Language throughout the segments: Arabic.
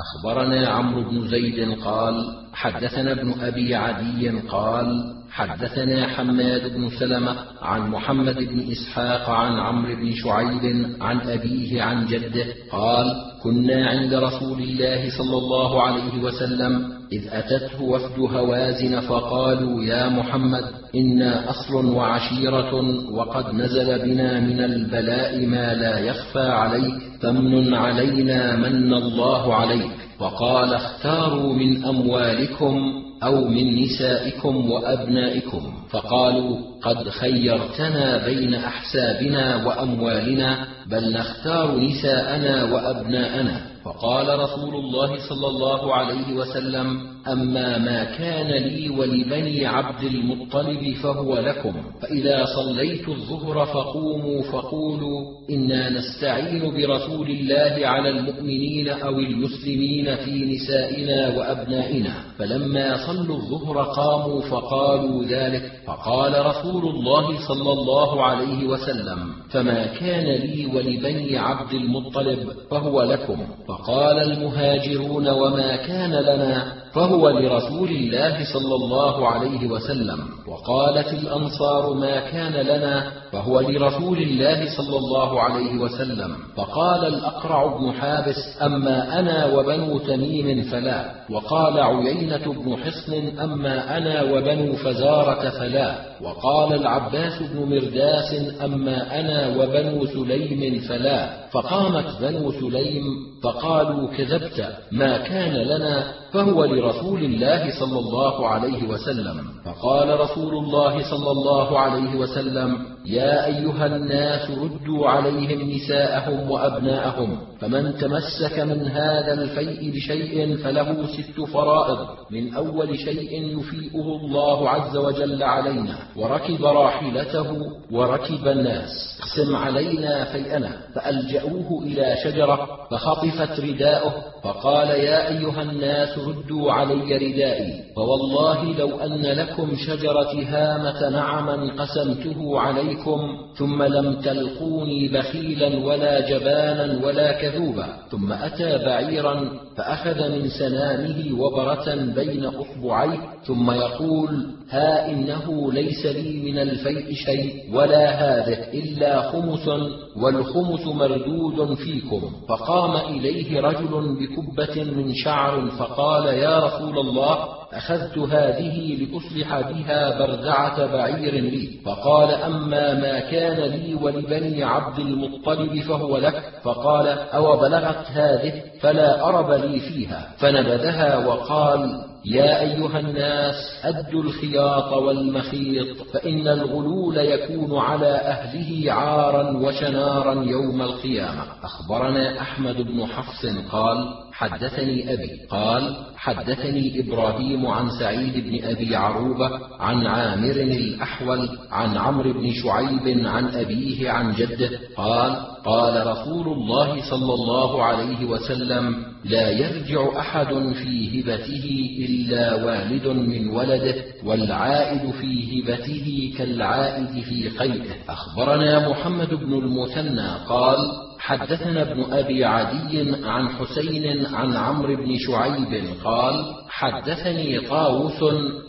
أخبرنا عمرو بن زيد قال حدثنا ابن أبي عدي قال حدثنا حماد بن سلمة عن محمد بن إسحاق عن عمرو بن شعيب عن أبيه عن جده قال كنا عند رسول الله صلى الله عليه وسلم إذ أتته وفد هوازن فقالوا يا محمد إنا أصل وعشيرة وقد نزل بنا من البلاء ما لا يخفى عليك فامن علينا من الله عليك. وقال اختاروا من أموالكم أو من نسائكم وأبنائكم فقالوا قد خيرتنا بين أحسابنا وأموالنا بل نختار نساءنا وأبناءنا. فقال رسول الله صلى الله عليه وسلم أما ما كان لي ولبني عبد المطلب فهو لكم. فإذا صليت الظهر فقوموا فقولوا إنا نستعين برسول الله على المؤمنين أو المسلمين في نسائنا وأبنائنا. فلما صلوا الظهر قاموا فقالوا ذلك. فقال رسول الله صلى الله عليه وسلم فما كان لي ولبني عبد المطلب فهو لكم. فقال المهاجرون وما كان لنا؟ فهو لرسول الله صلى الله عليه وسلم. وقالت الأنصار ما كان لنا؟ فهو لرسول الله صلى الله عليه وسلم. فقال الأقرع بن حابس أما أنا وبنو تميم فلا. وقال عيينة بن حصن أما أنا وبنو فزارة فلا. وقال العباس بن مرداس أما أنا وبنو سليم فلا. فقامت بنو سليم فقالوا كذبت ما كان لنا فهو لرسول الله صلى الله عليه وسلم. فقال رسول الله صلى الله عليه وسلم يا أيها الناس ردوا عليهم نساءهم وأبناءهم فمن تمسك من هذا الفيء بشيء فله ست فرائض من أول شيء يفيئه الله عز وجل علينا. وركب راحلته وركب الناس. اقسم علينا فيئنا فألجأوه إلى شجرة فخطفت رداءه فقال يا أيها الناس ردوا علي ردائي فوالله لو أن لكم شجرة هامة نعما قسمته عليكم ثم لم تلقوني بخيلا ولا جبانا ولا كذوبا ثم أتى بعيرا فأخذ من سنامه وبرة بين اصبعيه ثم يقول ها إنه ليس لي من الفيء شيء ولا هذه إلا خمس والخمس مردود فيكم فقام إليه رجل بكبه من شعر فقال يا رسول الله أخذت هذه لأصلح بها بردعة بعير لي. فقال أما ما كان لي ولبني عبد المطلب فهو لك. فقال أو بلغت هذه فلا أرب لي فيها. فنبذها وقال يا أيها الناس أدوا الخياط والمخيط فإن الغلول يكون على أهله عارا وشنارا يوم القيامة. أخبرنا أحمد بن حفص قال حدثني أبي قال حدثني إبراهيم عن سعيد بن أبي عروبة عن عامر الأحول عن عمرو بن شعيب عن أبيه عن جده قال قال رسول الله صلى الله عليه وسلم لا يرجع أحد في هبته إلا والد من ولده والعائد في هبته كالعائد في قيئه أخبرنا محمد بن المثنى قال حدثنا ابن أبي عدي عن حسين عن عمرو بن شعيب قال حدثني طاووس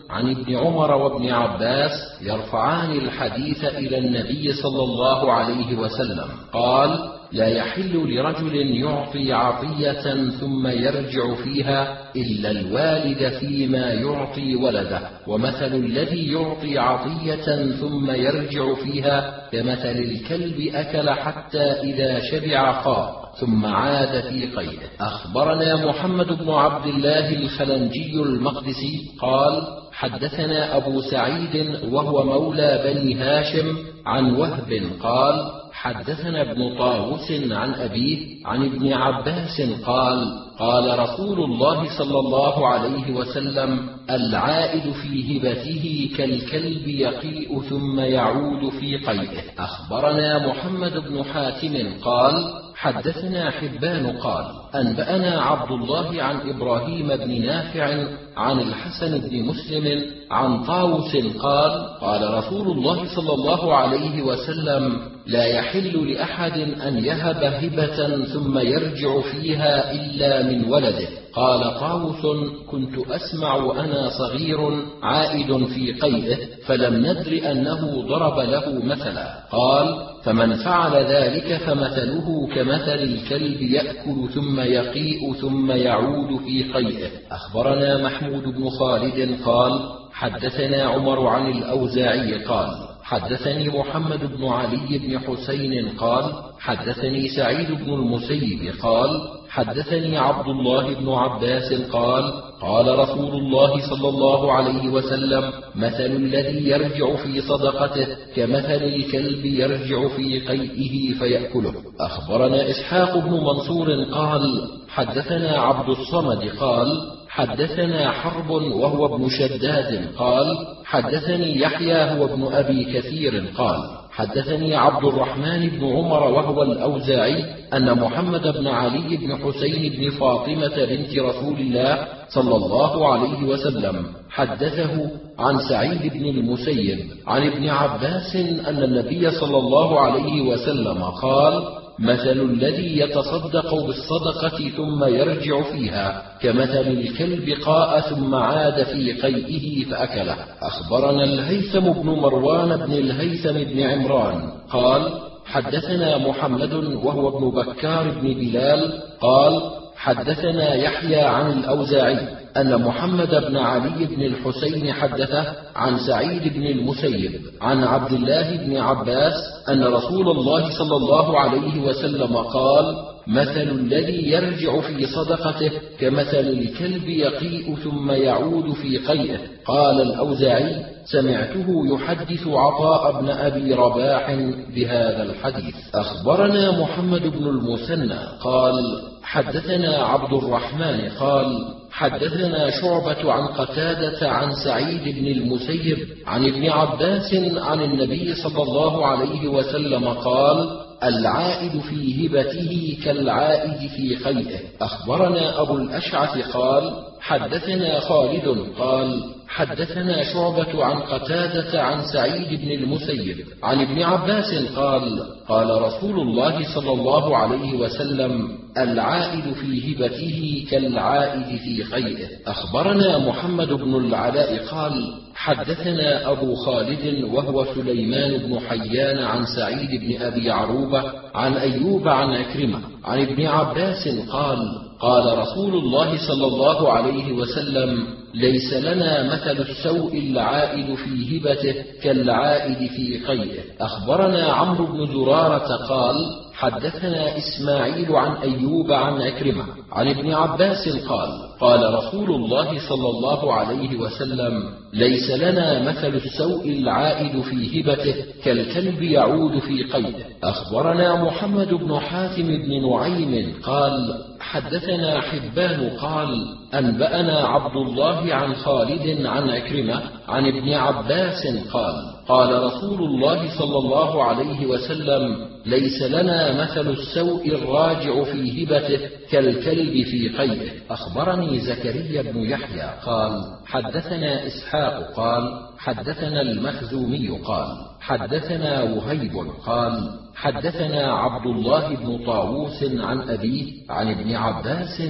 عن ابن عمر وابن عباس يرفعان الحديث إلى النبي صلى الله عليه وسلم. قال لا يحل لرجل يعطي عطية ثم يرجع فيها إلا الوالد فيما يعطي ولده. ومثل الذي يعطي عطية ثم يرجع فيها كمثل الكلب أكل حتى إذا شبع قاء ثم عاد في قيده. أخبرنا محمد بن عبد الله الخلنجي المقدسي قال حدثنا أبو سعيد وهو مولى بني هاشم عن وهب قال حدثنا ابن طاووس عن أبيه عن ابن عباس قال قال رسول الله صلى الله عليه وسلم العائد في هبته كالكلب يقيء ثم يعود في قيئه. أخبرنا محمد بن حاتم قال حدثنا حبان قال انبانا عبد الله عن إبراهيم بن نافع عن الحسن بن مسلم عن طاووس قال قال رسول الله صلى الله عليه وسلم لا يحل لأحد أن يهب هبة ثم يرجع فيها إلا من ولده. قال طاووس كنت أسمع وأنا صغير عائد في قيئه فلم ندر أنه ضرب له مثلا. قال فمن فعل ذلك فمثله كمثل الكلب يأكل ثم يقيء ثم يعود في قيئه. أخبرنا محمود بن خالد قال حدثنا عمر عن الأوزاعي قال حدثني محمد بن علي بن حسين قال حدثني سعيد بن المسيب قال حدثني عبد الله بن عباس قال قال رسول الله صلى الله عليه وسلم مثل الذي يرجع في صدقته كمثل الكلب يرجع في قيئه فيأكله. أخبرنا إسحاق بن منصور قال حدثنا عبد الصمد قال حدثنا حرب وهو ابن شداد قال حدثني يحيى هو ابن أبي كثير قال حدثني عبد الرحمن بن عمر وهو الأوزاعي أن محمد بن علي بن حسين بن فاطمة بنت رسول الله صلى الله عليه وسلم حدثه عن سعيد بن المسيب عن ابن عباس أن النبي صلى الله عليه وسلم قال مثل الذي يتصدق بالصدقة ثم يرجع فيها كمثل الكلب قاء ثم عاد في قيئه فأكله. أخبرنا الهيثم بن مروان بن الهيثم بن عمران. قال حدثنا محمد وهو ابن بكار بن بلال. قال حدثنا يحيى عن الأوزاعي. أن محمد بن علي بن الحسين حدثه عن سعيد بن المسيب عن عبد الله بن عباس أن رسول الله صلى الله عليه وسلم قال مثل الذي يرجع في صدقته كمثل الكلب يقيء ثم يعود في قيئه. قال الأوزاعي سمعته يحدث عطاء بن أبي رباح بهذا الحديث. أخبرنا محمد بن المثنى قال حدثنا عبد الرحمن قال حدثنا شعبة عن قتادة عن سعيد بن المسيب عن ابن عباس عن النبي صلى الله عليه وسلم قال العائد في هبته كالعائد في خيئه. أخبرنا أبو الأشعث قال حدثنا خالد قال حدثنا شعبة عن قتادة عن سعيد بن المسيب عن ابن عباس قال قال رسول الله صلى الله عليه وسلم العائد في هبته كالعائد في خيئه. أخبرنا محمد بن العلاء قال حدثنا أبو خالد وهو سليمان بن حيان عن سعيد بن أبي عروبة عن أيوب عن أكرمة عن ابن عباس قال قال رسول الله صلى الله عليه وسلم ليس لنا مثل السوء العائد في هبته كالعائد في قيئه أخبرنا عمرو بن زرارة قال حدثنا إسماعيل عن أيوب عن أكرمة عن ابن عباس قال قال رسول الله صلى الله عليه وسلم ليس لنا مثل السوء العائد في هبته كالكلب يعود في قيده. أخبرنا محمد بن حاتم بن نعيم قال حدثنا حبان قال أنبأنا عبد الله عن خالد عن أكرمة عن ابن عباس قال قال رسول الله صلى الله عليه وسلم ليس لنا مثل السوء الراجع في هبته كالكلب في قيئه أخبرني زكريا بن يحيى قال حدثنا إسحاق قال حدثنا المخزومي قال حدثنا وهيب قال حدثنا عبد الله بن طاووس عن أبيه عن ابن عباس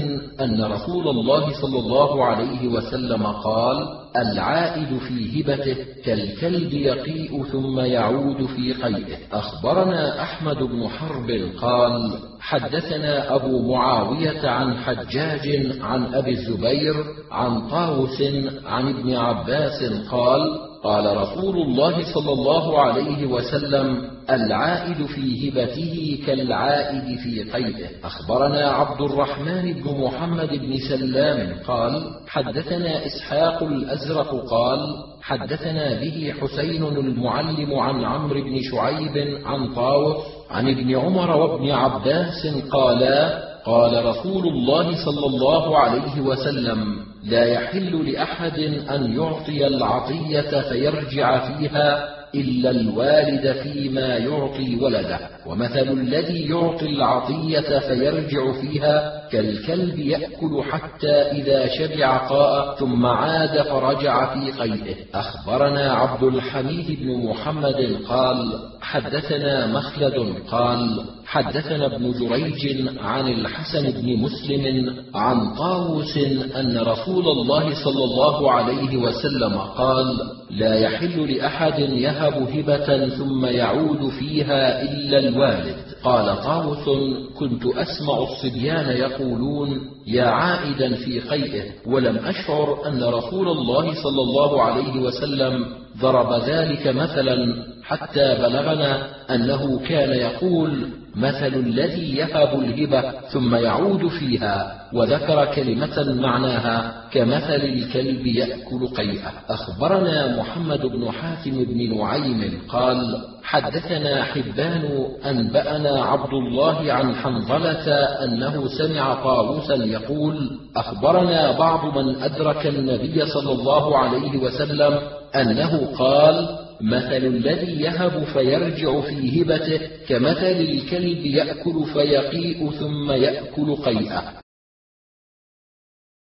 أن رسول الله صلى الله عليه وسلم قال العائد في هبته كالكلب يقيء ثم يعود في قيئه أخبرنا أحمد بن حرب قال حدثنا أبو معاوية عن حجاج عن أبي الزبير عن طاووس عن ابن عباس قال قال رسول الله صلى الله عليه وسلم العائد في هبته كالعائد في قيده. أخبرنا عبد الرحمن بن محمد بن سلام قال حدثنا إسحاق الأزرق قال حدثنا به حسين المعلم عن عمرو بن شعيب عن طاووس عن ابن عمر وابن عباس قالا قال رسول الله صلى الله عليه وسلم لا يحل لأحد أن يعطي العطية فيرجع فيها إلا الوالد فيما يعطي ولده. ومثل الذي يعطي العطية فيرجع فيها كالكلب يأكل حتى إذا شبع قاء ثم عاد فرجع في قيئه أخبرنا عبد الحميد بن محمد قال حدثنا مخلد قال حدثنا ابن جريج عن الحسن بن مسلم عن طاووس أن رسول الله صلى الله عليه وسلم قال لا يحل لأحد يهب هبة ثم يعود فيها إلا الوالد. قال طاووس كنت أسمع الصبيان يقولون يا عائدا في قيئه ولم أشعر أن رسول الله صلى الله عليه وسلم ضرب ذلك مثلا حتى بلغنا أنه كان يقول مثل الذي يهب الهبة ثم يعود فيها وذكر كلمة معناها كمثل الكلب يأكل قيئة. أخبرنا محمد بن حاتم بن نعيم قال حدثنا حبان أنبأنا عبد الله عن حنظلة أنه سمع طاووسا يقول أخبرنا بعض من أدرك النبي صلى الله عليه وسلم أنه قال مثل الذي يهب فيرجع في هبته كمثل الكلب يأكل فيقيء ثم يأكل قيئه.